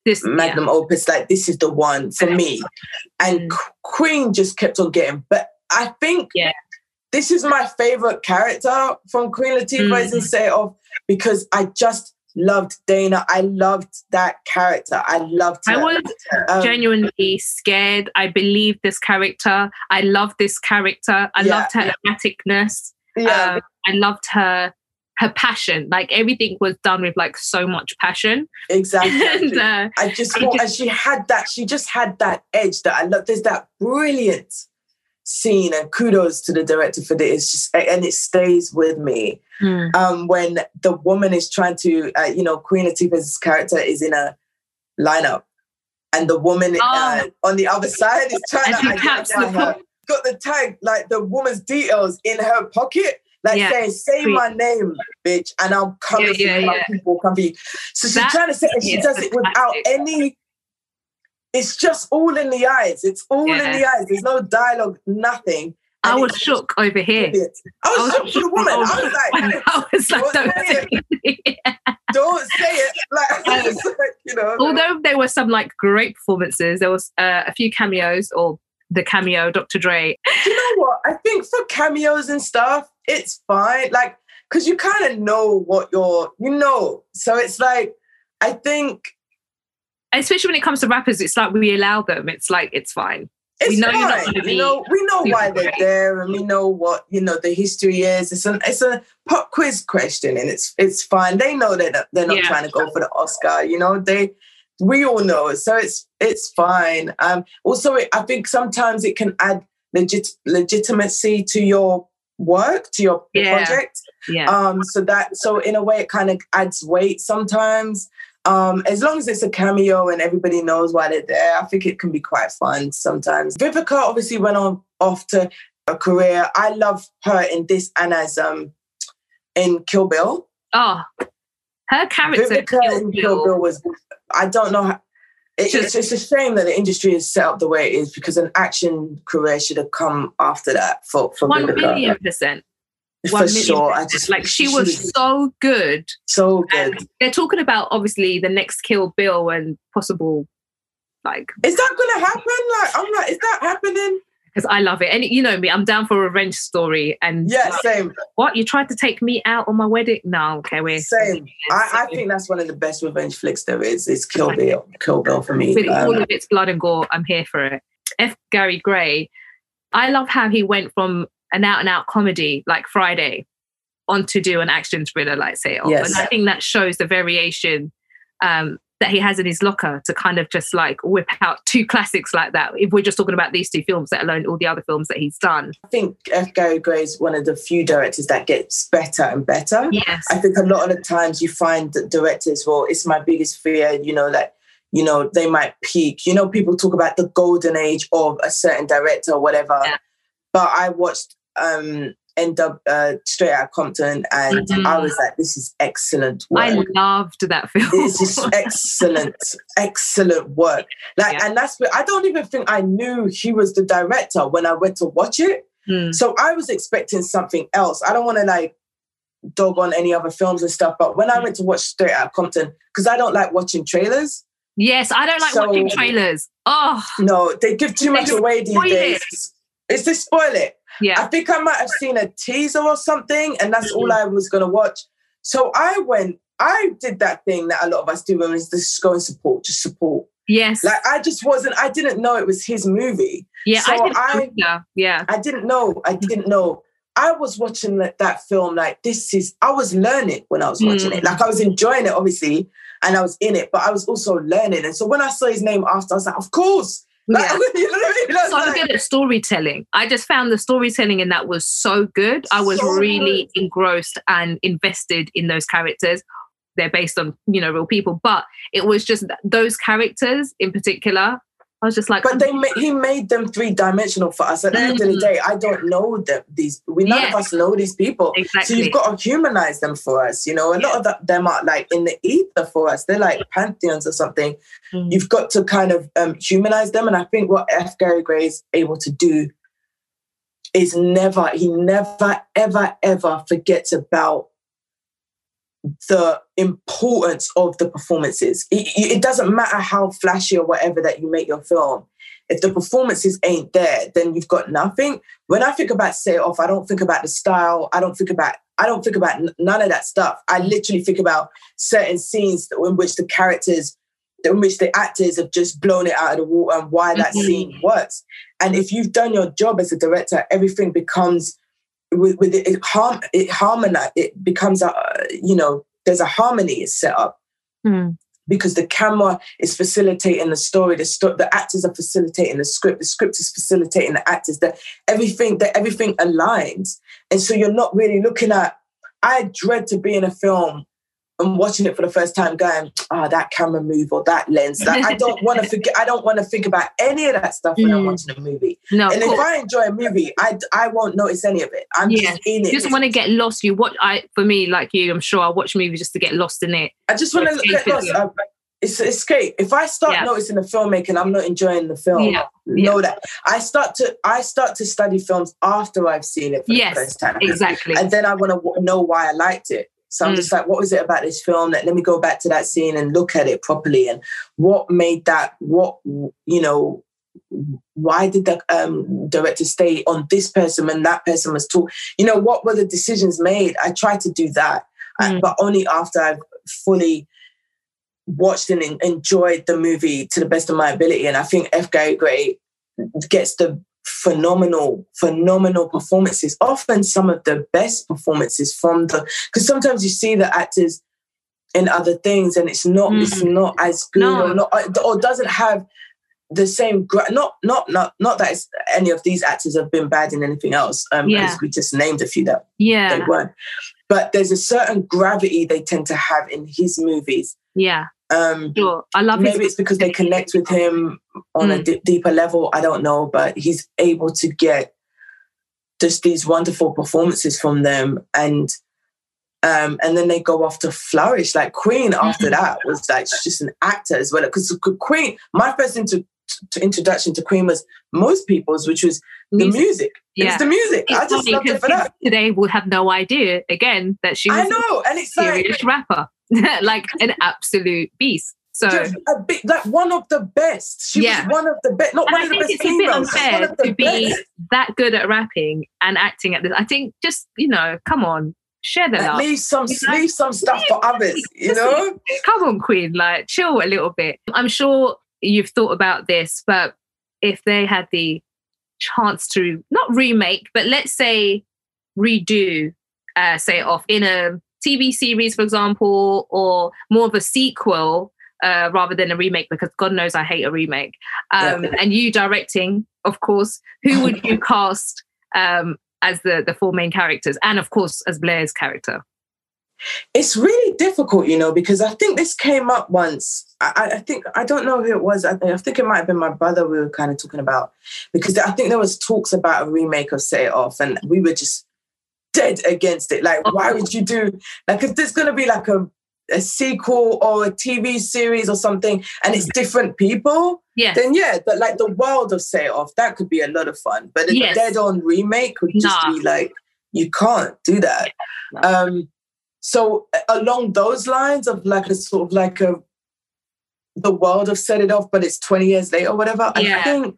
this magnum yeah. opus. Like this is the one for me, and mm. Queen just kept on getting. But I think yeah. this is my favorite character from Queen Latifah mm. instead of because I just loved Dana. I loved that character. I loved her. I was um, genuinely scared. I believed this character. I loved this character. I yeah, loved her yeah. erraticness. Yeah. Um, I loved her her passion. Like everything was done with like so much passion. Exactly. [laughs] and, uh, I just thought, just, and she had that. She just had that edge that I love. There's that brilliant scene, and kudos to the director for this. It's just, and it stays with me. Mm. Um, when the woman is trying to, uh, you know, Queen Latifah's character is in a lineup, and the woman uh, oh. uh, on the other side is trying to identify her. Got the tag, like the woman's details in her pocket, like yeah. saying, "Say Sweet. my name, bitch," and I'll come yeah, yeah, my people come be. So she's that, trying to say, and she does it without any it's just all in the eyes. It's all yeah. in the eyes. There's no dialogue, nothing. I was shook over here. I was, I was shook for the woman. I was like, [laughs] I was like, don't, don't say it. it. [laughs] Don't say it. Like, [laughs] like, you know. Although there were some like great performances, there was uh, a few cameos or the cameo, Dr. Dre. Do you know what? I think for cameos and stuff, it's fine. Like, because you kind of know what you're, you know. So it's like, I think especially when it comes to rappers, it's like we allow them. It's like it's fine. It's we know fine. you're not going to be. You know, we know why they're there, and we know what you know the history is. It's an it's a pop quiz question, and it's it's fine. They know that they're not yeah. trying to go for the Oscar. You know, they we all know, so it's it's fine. Um, also, it, I think sometimes it can add legit legitimacy to your work to your yeah. project. Yeah. Um. So that so in a way it kind of adds weight sometimes. Um, as long as it's a cameo and everybody knows why they're there, I think it can be quite fun sometimes. Vivica obviously went on off to a career. I love her in this and as um in Kill Bill. Oh, her character Vivica Kill, in Kill Bill was I don't know how, It, Just- it's, it's a shame that the industry is set up the way it is because an action career should have come after that for for One Vivica. million percent. For sure. I just Like she should've was so good. so good. And they're talking about obviously the next Kill Bill and possible like Is that gonna happen? Like I'm like, is that happening? because I love it. And you know me, I'm down for a revenge story. And Yeah, like, same, what you tried to take me out on my wedding? No, okay, we're same. I, I think that's one of the best revenge flicks there is. It's Kill Bill, Kill Bill for me. with all Um, of its blood and gore, I'm here for it. F. Gary Gray, I love how he went from an out and out comedy like Friday on to do an action thriller like Set Off. Yes. And I think that shows the variation um, that he has in his locker to kind of just like whip out two [laughs] classics like that. If we're just talking about these two films, let alone all the other films that he's done. I think F. Gary Gray is one of the few directors that gets better and better. Yes. I think a lot of the times you find that directors, well, it's my biggest fear, you know, like, you know, they might peak. You know, people talk about the golden age of a certain director or whatever. Yeah. But I watched um end up uh, straight out Compton and Mhm. I was like, this is excellent work. I loved that film. this is [laughs] excellent, excellent work. Like, Yeah. and that's I don't even think I knew he was the director when I went to watch it. Mm. So I was expecting something else. I don't want to like dog on any other films and stuff, but when I went to watch Straight Out Compton, because I don't like watching trailers. Yes, I don't like So- watching trailers. Oh, No, they give too much away these days. It's to spoil it. I think I might have seen a teaser or something, and that's all I was gonna watch. So I went. I did that thing that a lot of us do when we just go and support, just support. Yes. Like I just wasn't. I didn't know it was his movie. yeah, so I didn't I- know. Yeah. I didn't know. I didn't know. I was watching that, that film like this is. I was learning when I was watching it. Mm. Like I was enjoying it, obviously, and I was in it, but I was also learning. And so when I saw his name after, I was like, of course. Yeah. [laughs] you know I mean? So like, good at storytelling. I just found the storytelling in that was so good. I was So really engrossed and invested in those characters. They're based on you know real people, but it was just those characters in particular. I was just like, But they ma- he made them three dimensional for us. At the end of the Mm. day, I don't know that these. We none Yeah. of us know these people. So you've got to humanize them for us. You know, a lot of the, them are like in the ether for us. They're like pantheons or something. Mm. You've got to kind of um, humanize them. And I think what F. Gary Gray is able to do is never, he never, ever, ever forgets about the importance of the performances. It, it doesn't matter how flashy or whatever that you make your film. If the performances ain't there, then you've got nothing. When I think about Set Off, I don't think about the style. I don't think about I don't think about none of that stuff. I literally think about certain scenes in which the characters, in which the actors have just blown it out of the water and why that Mhm. scene works. And if you've done your job as a director, everything becomes with, with it, it harm it harmonize it becomes a you know there's a harmony is set up Mm. because the camera is facilitating the story the sto- the actors are facilitating the script the script is facilitating the actors that everything that everything aligns and so you're not really looking at I dread to be in a film and watching it for the first time going ah that camera move or that lens that I don't want to [laughs] forget I don't want to think about any of that stuff when I'm Mm. watching a movie no, and if course. I enjoy a movie I I won't notice any of it I'm Yeah. just in it you just want to get lost. You watch. I for me, like you, I'm sure I watch movies just to get lost in it. I just want to get lost. It's escape. If I start Yeah. noticing the filmmaking, I'm not enjoying the film. Yeah. Know that. I start to I start to study films after I've seen it for Yes, the first time, Exactly. and then I want to w- know why I liked it. So I'm Mm. just like, what was it about this film that let me go back to that scene and look at it properly, and what made that? What you know? Why did the um, director stay on this person when that person was too? You know, what were the decisions made? I tried to do that, uh, Mm. but only after I've fully watched and enjoyed the movie to the best of my ability. And I think F. Gary Gray gets the phenomenal, phenomenal performances, often some of the best performances from the because sometimes you see the actors in other things and it's not it's not as good No. or not or doesn't have the same gra- not not not not that it's, any of these actors have been bad in anything else um Yeah. we just named a few that yeah they weren't but there's a certain gravity they tend to have in his movies Yeah. Um Sure. I love maybe his it's because they connect with him on a Mm. di- deeper level i don't know but he's able to get just these wonderful performances from them and Um, and then they go off to flourish. Like Queen after Mhm. that was like just an actor as well. Because Queen, my first inter- to introduction to Queen was most people's, which was the Music. It was the music. I just loved it for that. Today would have no idea again that she was I know, and it's a like serious rapper, [laughs] like an absolute beast. So just a bit like one of the best. She Yeah. was one of the best, not And one I of the best it's a bit females. unfair to be best. that good at rapping and acting at this. I think just you know, come on, share the love. leave some like- leave some stuff for others, you know? Come on, Queen, like chill a little bit. I'm sure you've thought about this, but if they had the chance to not remake, but let's say redo, uh, set off in a TV series, for example, or more of a sequel. Uh, rather than a remake, because God knows I hate a remake. Um, Yeah. And you directing, of course, who would you [laughs] cast um, as the the four main characters, and of course as Blair's character? It's really difficult, you know, because I think this came up once. I, I- think I don't know who it was. I think, I think it might have been my brother. We were kind of talking about because I think there was talks about a remake of Set It Off, and we were just dead against it. Like, why would you do like if there's going to be like a a sequel or a TV series or something, and it's different people, Yes. then yeah, but like the world of Set Off, that could be a lot of fun. But a Yes. dead-on remake would just Nah. be like you can't do that. No. Um, so along those lines of like a sort of like a the world of Set It Off, but it's 20 years later or whatever. Yeah. I think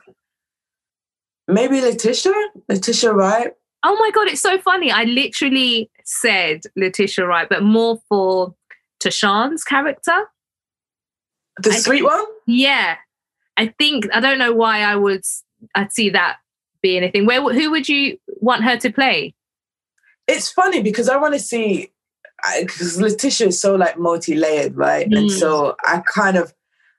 maybe Letitia, Letitia Wright. Oh my god, it's so funny. I literally said Letitia Wright, but more for Tisean's character. The I sweet think- one? Yeah, I think I don't know why I would. I'd see that be anything. Where who would you want her to play? It's funny because I want to see because Letitia is so like multi-layered, right? And Mm. so I kind of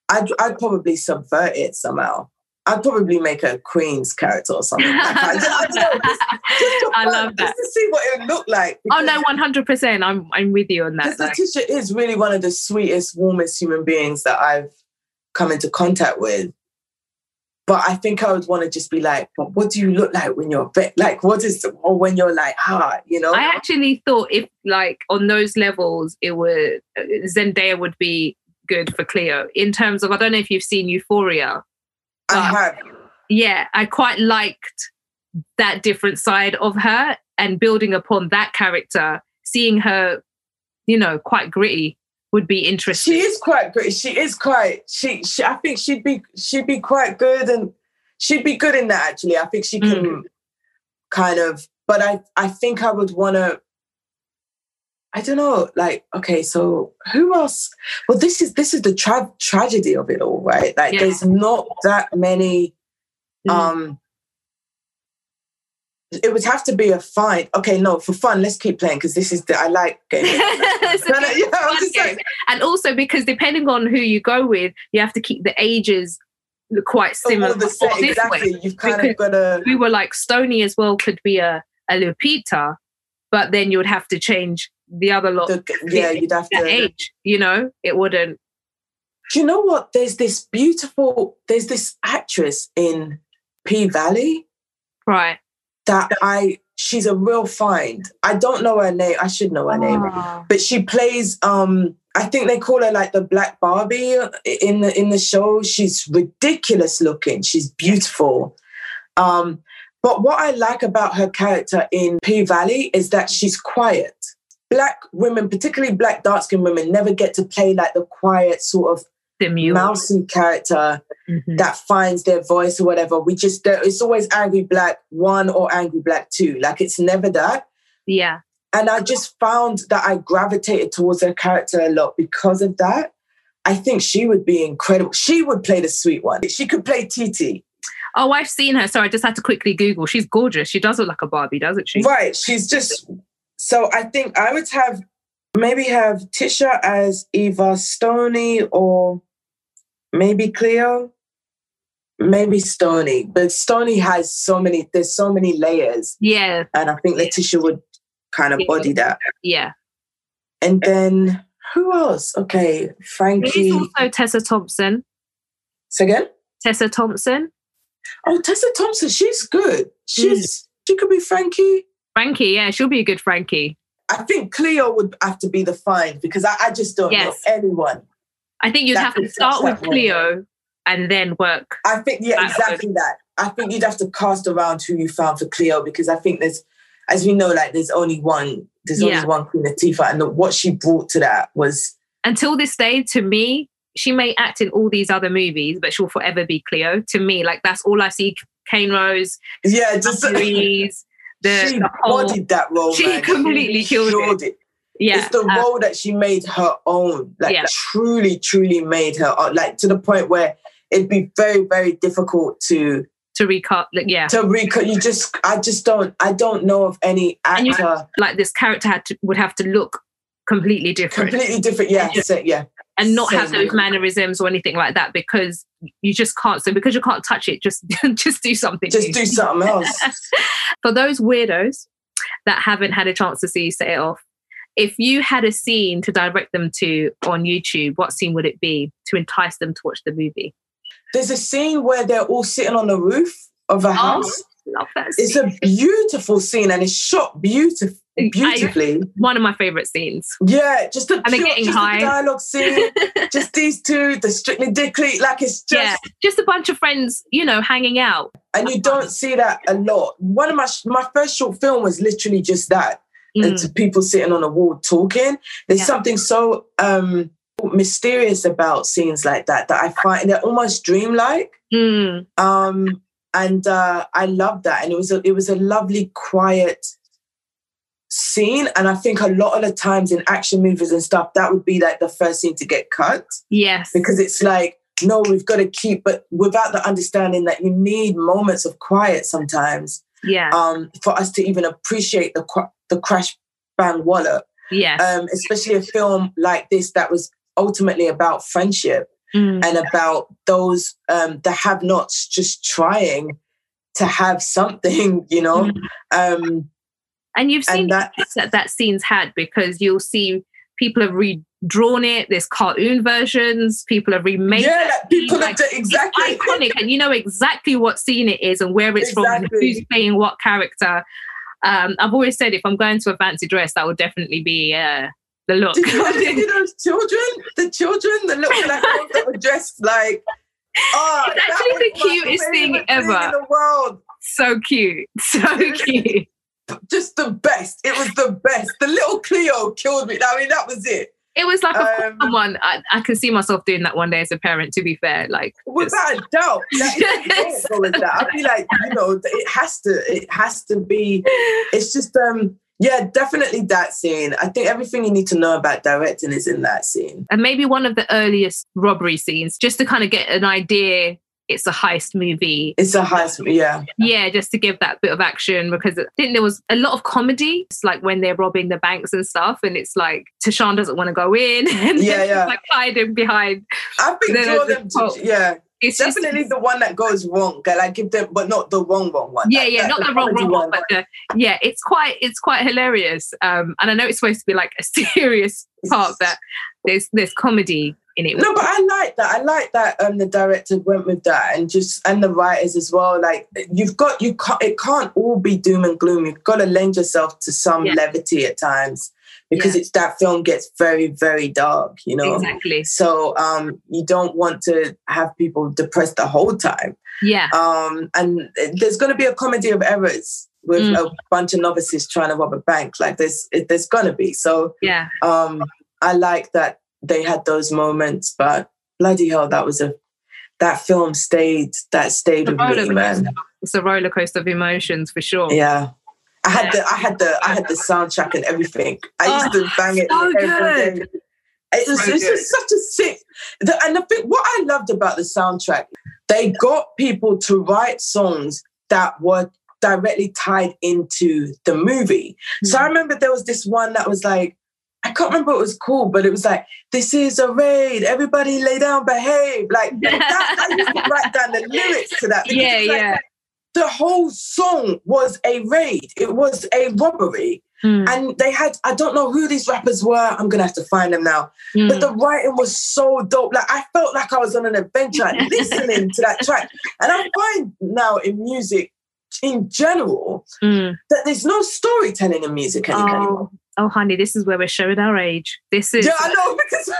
I'd I'd probably subvert it somehow. I'd probably make a Queen's character or something. Like, I, don't- I know, just- just [laughs] I love that. Just to see what it would look like. Oh no, one hundred percent. I'm I'm with you on that. Letitia is really one of the sweetest, warmest human beings that I've come into contact with. But I think I would want to just be like, but what do you look like when you're like, what is, or when you're like, ah, you know? I actually thought if like on those levels, it would Zendaya would be good for Cleo in terms of I don't know if you've seen Euphoria. I have. yeah, I quite liked that different side of her and building upon that character, seeing her, you know, quite gritty would be interesting. She is quite gritty. She is quite. She, she. I think she'd be. She'd be quite good, and she'd be good in that. Actually, I think she can Mm. kind of. But I. I think I would want to. I don't know. Like, okay, so who else? Well, this is this is the tra- tragedy of it all, right? Like, Yeah. there's not that many. Mm. Um. It would have to be a fine. Okay, no, for fun, let's keep playing because this is the I like gaming. [laughs] It's a [laughs] No, no, good yeah, I'm just game. and also because depending on who you go with, you have to keep the ages quite similar. the or same, this way. exactly. You've kind of got to. we were like Stony as well could be a, a Lupita, but then you would have to change the other lot the, yeah, you'd have to. age, you know? It wouldn't. Do you know what? There's this beautiful. There's this actress in P Valley Right. that I. She's a real find. I don't know her name. I should know her name, Oh. but she plays. Um, I think they call her like the Black Barbie in the in the show. She's ridiculous looking. She's beautiful. Um, but what I like about her character in P Valley is that she's quiet. Black women, particularly black dark skinned women, never get to play like the quiet sort of Demure. mousy character Mhm. that finds their voice or whatever. We just it's always angry black one or angry black two. Like it's never that. Yeah. And I just found that I gravitated towards her character a lot because of that. I think she would be incredible. She would play the sweet one. She could play TT. Oh, I've seen her. So I just had to quickly Google. She's gorgeous. She does look like a Barbie, doesn't she? Right. She's just so I think I would have maybe have Tisha as Eva Stony or maybe Cleo. Maybe Stony. But Stony has so many, there's so many layers. Yeah. And I think Letitia would kind of Yeah. body that. Yeah. And then who else? Okay, There's Frankie. also Tessa Thompson. Say again? Tessa Thompson. Oh, Tessa Thompson, she's good. She's mm. she could be Frankie. Frankie, yeah, she'll be a good Frankie. I think Cleo would have to be the find because I, I just don't Yes. know anyone. I think you'd have to start with one. Cleo and then work. I think yeah, exactly that. I think you'd have to cast around who you found for Cleo because I think there's, as we know, like there's only one. There's Yeah. only one Queen Latifah, and the, what she brought to that was Until this day, to me, she may act in all these other movies, but she'll forever be Cleo. To me, like that's all I see. Kane Rose, yeah, just Louise, the, she the whole, bodied that role. she man. completely killed it. yeah, it's the uh, role that she made her own, like Yeah. truly, truly made her own, like to the point where it'd be very, very difficult to to recut. Like, yeah, to recut. You just, I just don't, I don't know of any And you- actor like this character had to, would have to look completely different completely different. Yeah, Yeah. so- yeah, and not have Same. those mannerisms or anything like that because you just can't. So because you can't touch it, just [laughs] just do something. just new. do something else. [laughs] For those weirdos that haven't had a chance to see you Set It Off, if you had a scene to direct them to on YouTube, what scene would it be to entice them to watch the movie? There's a scene where they're all sitting on the roof of a uh-huh. house. Love that. It's a beautiful scene and it's shot beautif- I- beautifully. one of my favorite scenes. yeah, just the, And pure- getting just high. dialogue scene, [laughs] just these two, the strictly dickly, like it's just yeah, just a bunch of friends, you know, hanging out. and you don't see that a lot. One of my my first short film was literally just that. Mm. It's people sitting on a wall talking. There's Yeah. something so um mysterious about scenes like that that I find they're almost dreamlike. Mm. Um and uh I love that. And it was a it was a lovely, quiet scene. And I think a lot of the times in action movies and stuff, that would be like the first scene to get cut Yes. because it's like no we've got to keep but without the understanding that you need moments of quiet sometimes yeah. um for us to even appreciate the qu- the crash bang wallop yes. um especially a film like this that was ultimately about friendship Mm. and about those um the have nots just trying to have something [laughs] you know Mm. um And you've seen and that that that scene's had because you'll see people have redrawn it. There's cartoon versions. People have remade it. yeah that like, people scene, have done exactly iconic, and you know exactly what scene it is and where it's from, and who's playing what character. Um, I've always said if I'm going to a fancy dress, that would definitely be uh, the look. [laughs] Did you see those children? The children, the little girls that were dressed like. [laughs] Oh, It's actually the cutest thing ever. in the world. so cute, [laughs] so cute. Just the best. It was the best. The little Cleo killed me. I mean, that was it. It was like a Um, fun one. I, I can see myself doing that one day as a parent. To be fair, like Without a doubt. Like, if you with that, I'd be like, you know, it has to. It has to be. It's just um. Yeah, definitely that scene. I think everything you need to know about directing is in that scene. and maybe one of the earliest robbery scenes, just to kind of get an idea. It's a heist movie. It's a high. Yeah, Yeah, just to give that bit of action because I think there was a lot of comedy. It's like when they're robbing the banks and stuff, and it's like Tisean doesn't want to go in, [laughs] and Yeah, yeah. like hiding behind. I think Then two of there's them. the pop. Yeah, It's just- definitely the one that goes wrong. I give them, but not the wrong wrong one. yeah, That- yeah, that- not the wrong, wrong one, but the, yeah, it's quite, it's quite hilarious. Um, and I know it's supposed to be like a [laughs] serious part, but there's there's comedy in it. No, but I like that. I like that um the director went with that and just and the writers as well. Like you've got you can't it can't all be doom and gloom. You've got to lend yourself to some Yeah. levity at times because Yeah. it's that film gets very, very dark, you know. exactly. So um you don't want to have people depressed the whole time. Yeah, Um and there's gonna be a comedy of errors with Mm. a bunch of novices trying to rob a bank. Like there's there's gonna be. So yeah. um i like that they had those moments but bloody hell that was a that film stayed that stayed with me man coaster. It's a roller coaster of emotions for sure. yeah i had the i had the i had the soundtrack and everything i used to bang it so every good. day. it was So it's just such a sick the, and the thing what i loved about the soundtrack they got people to write songs that were directly tied into the movie So Hmm. I remember there was this one that was like, I can't remember what it was called, but it was like, this is a raid, everybody lay down, behave. Like that, I used to write down the lyrics to that. because [laughs] yeah, like, yeah. The whole song was a raid. It was a robbery. Mm, And they had, I don't know who these rappers were. I'm gonna have to find them now. mm. But the writing was so dope. Like I felt like I was on an adventure [laughs] listening to that track. And I find now in music in general Mm. that there's no storytelling in music anymore. Oh, oh honey, this is where we're showing our age. This is Yeah, I know [laughs] because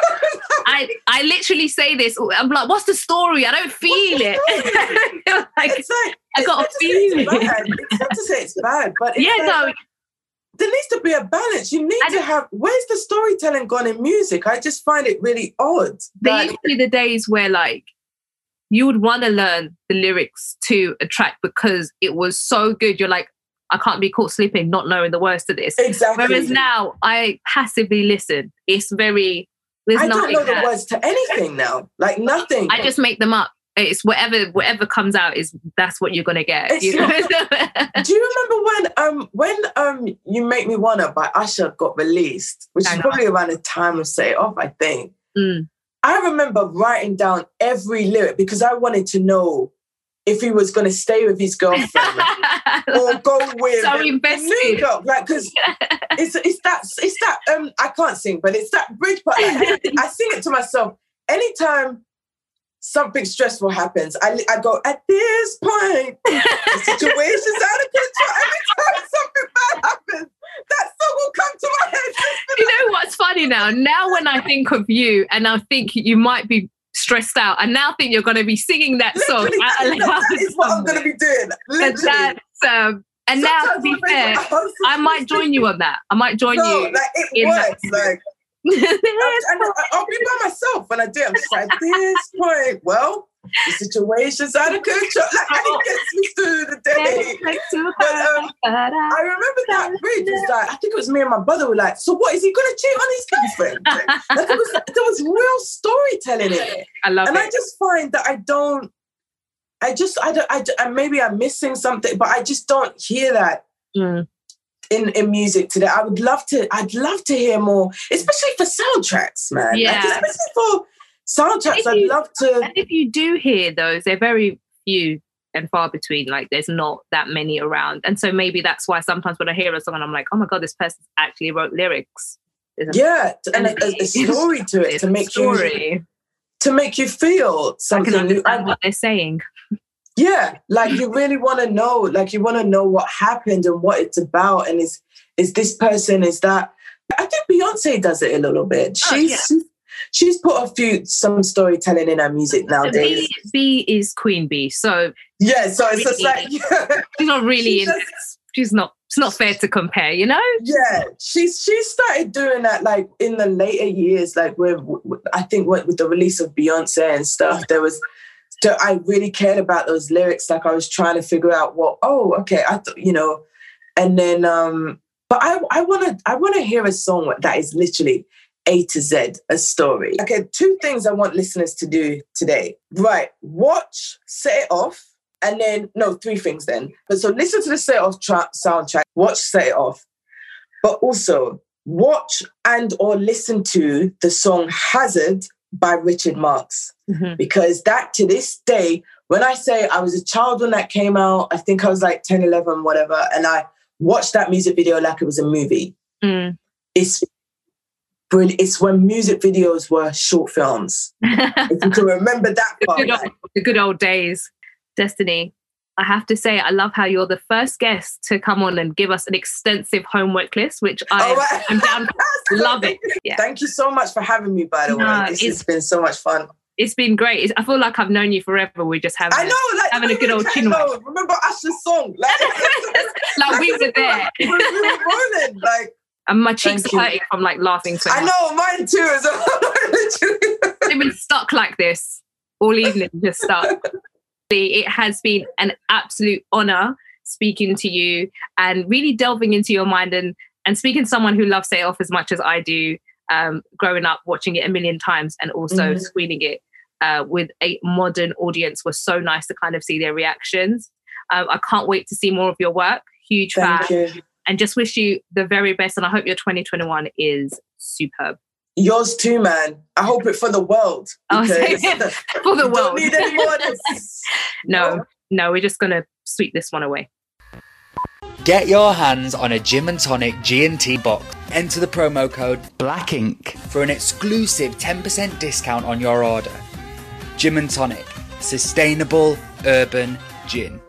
I I literally say this. I'm like, what's the story? I don't feel it. [laughs] like, it's like I got a it's not to it's feeling. It's not to say it's bad, but it's yeah, like, no, there needs to be a balance. You need I to have. Where's the storytelling gone in music? I just find it really odd. there used to be the days where like you would want to learn the lyrics to a track because it was so good. You're like, I can't be caught sleeping, not knowing the words to this. exactly. Whereas now I passively listen. It's very there's I don't know the words to anything now. Like nothing. I just make them up. It's whatever whatever comes out is that's what you're gonna get. You know? [laughs] Do you remember when um when um You Make Me Wanna by Usher got released, which I is know. probably around the time of Set Off, I think. Mm. I remember writing down every lyric because I wanted to know if he was going to stay with his girlfriend [laughs] or go with So invested. new girl. Like, because [laughs] it's it's that it's that um I can't sing, but it's that bridge part. Like, I sing it to myself anytime something stressful happens. I I go at this point. [laughs] The situation's out of control. Every time something bad happens, that song will come to my head. you know what's funny now? Now when I think of you and I think you might be stressed out, I now think you're gonna be singing that song Literally, out [laughs] that, loud. that is what I'm going to be doing. And that's, um, and now to be I fair, I might join you on that. I might join No, you. like it in that- works. Like [laughs] and I'll be by myself when I do. it. I'm just like, at this point, well, the situation's out of control. Like, and it gets me through the day. But, um, I remember that bridge was like, I think it was me and my brother were like, so what, is he going to cheat on his girlfriend? [laughs] Like, it was, there was real storytelling in it. I love And I just find that I don't, I just, I don't, I, I, maybe I'm missing something, but I just don't hear that Mm. In, in music today. I would love to, I'd love to hear more, especially for soundtracks, man. Like, Yeah. especially for soundtracks, I'd you- love to. And if you do hear those, they're very few and far between. Like there's not that many around. And so maybe that's why sometimes when I hear a song and I'm like, oh my God, this person actually wrote lyrics. Yeah, and a, a- story to it to make you to make you feel I something can new. understand And- what they're saying. Yeah, like you really want to know, like you want to know what happened and what it's about, and is is this person is that? I think Beyonce does it a little bit. Oh, She's yeah. she's, put a few some storytelling in her music nowadays. B, B is Queen b so Yeah, so it's just like [laughs] she's not really. she In, just- she's not. It's not fair to compare, you know. yeah, she's she started doing that like in the later years, like with with- I think with, with the release of Beyonce and stuff. There was, so I really cared about those lyrics. Like I was trying to figure out what. Oh, okay, I thought you know, and then um, but I I want to I want to hear a song that is literally A to Z a story. Okay, two things I want listeners to do today. Right, watch, set it off. And then, no, three things then. But so listen to the set off tra- soundtrack, watch set it off, but also watch and or listen to the song Hazard by Richard Marx. Mhm. Because that to this day, when I say I was a child when that came out, I think I was like 10, 11, whatever, and I watched that music video like it was a movie. Mm. It's brilliant. It's when music videos were short films. [laughs] If you can remember that the, part. good old, the good old days. Destiny, I have to say, I love how you're the first guest to come on and give us an extensive homework list, which I, Oh, right. I'm down. [laughs] love it. Yeah. Thank you so much for having me, by the No, way. This it's- has been so much fun. It's been great. It's, I feel like I've known you forever. We just have I know, like having a good old chin. chin. Remember Usher's song? [laughs] Like, [laughs] like we were there, we were, we were rolling. Like, and my cheeks Thank are you. hurting from like laughing so I know, mine too. As well. Literally. I've been stuck like this all evening, just stuck. It has been an absolute honor speaking to you and really delving into your mind and and speaking to someone who loves Set Off as much as I do. Um, growing up, watching it a million times, and also Mhm. screening it uh, with a modern audience was so nice to kind of see their reactions. Um, I can't wait to see more of your work. Huge fan, you. and just wish you the very best. And I hope your 2021 is superb. Yours too, man. I hope it for the world. Oh, [laughs] because For the [laughs] world. Don't need any [laughs] more. No, no, we're just gonna sweep this one away. Get your hands on a Gym and Tonic G&T box. Enter the promo code Black Ink. for an exclusive 10% discount on your order. Gym and Tonic, sustainable urban gin.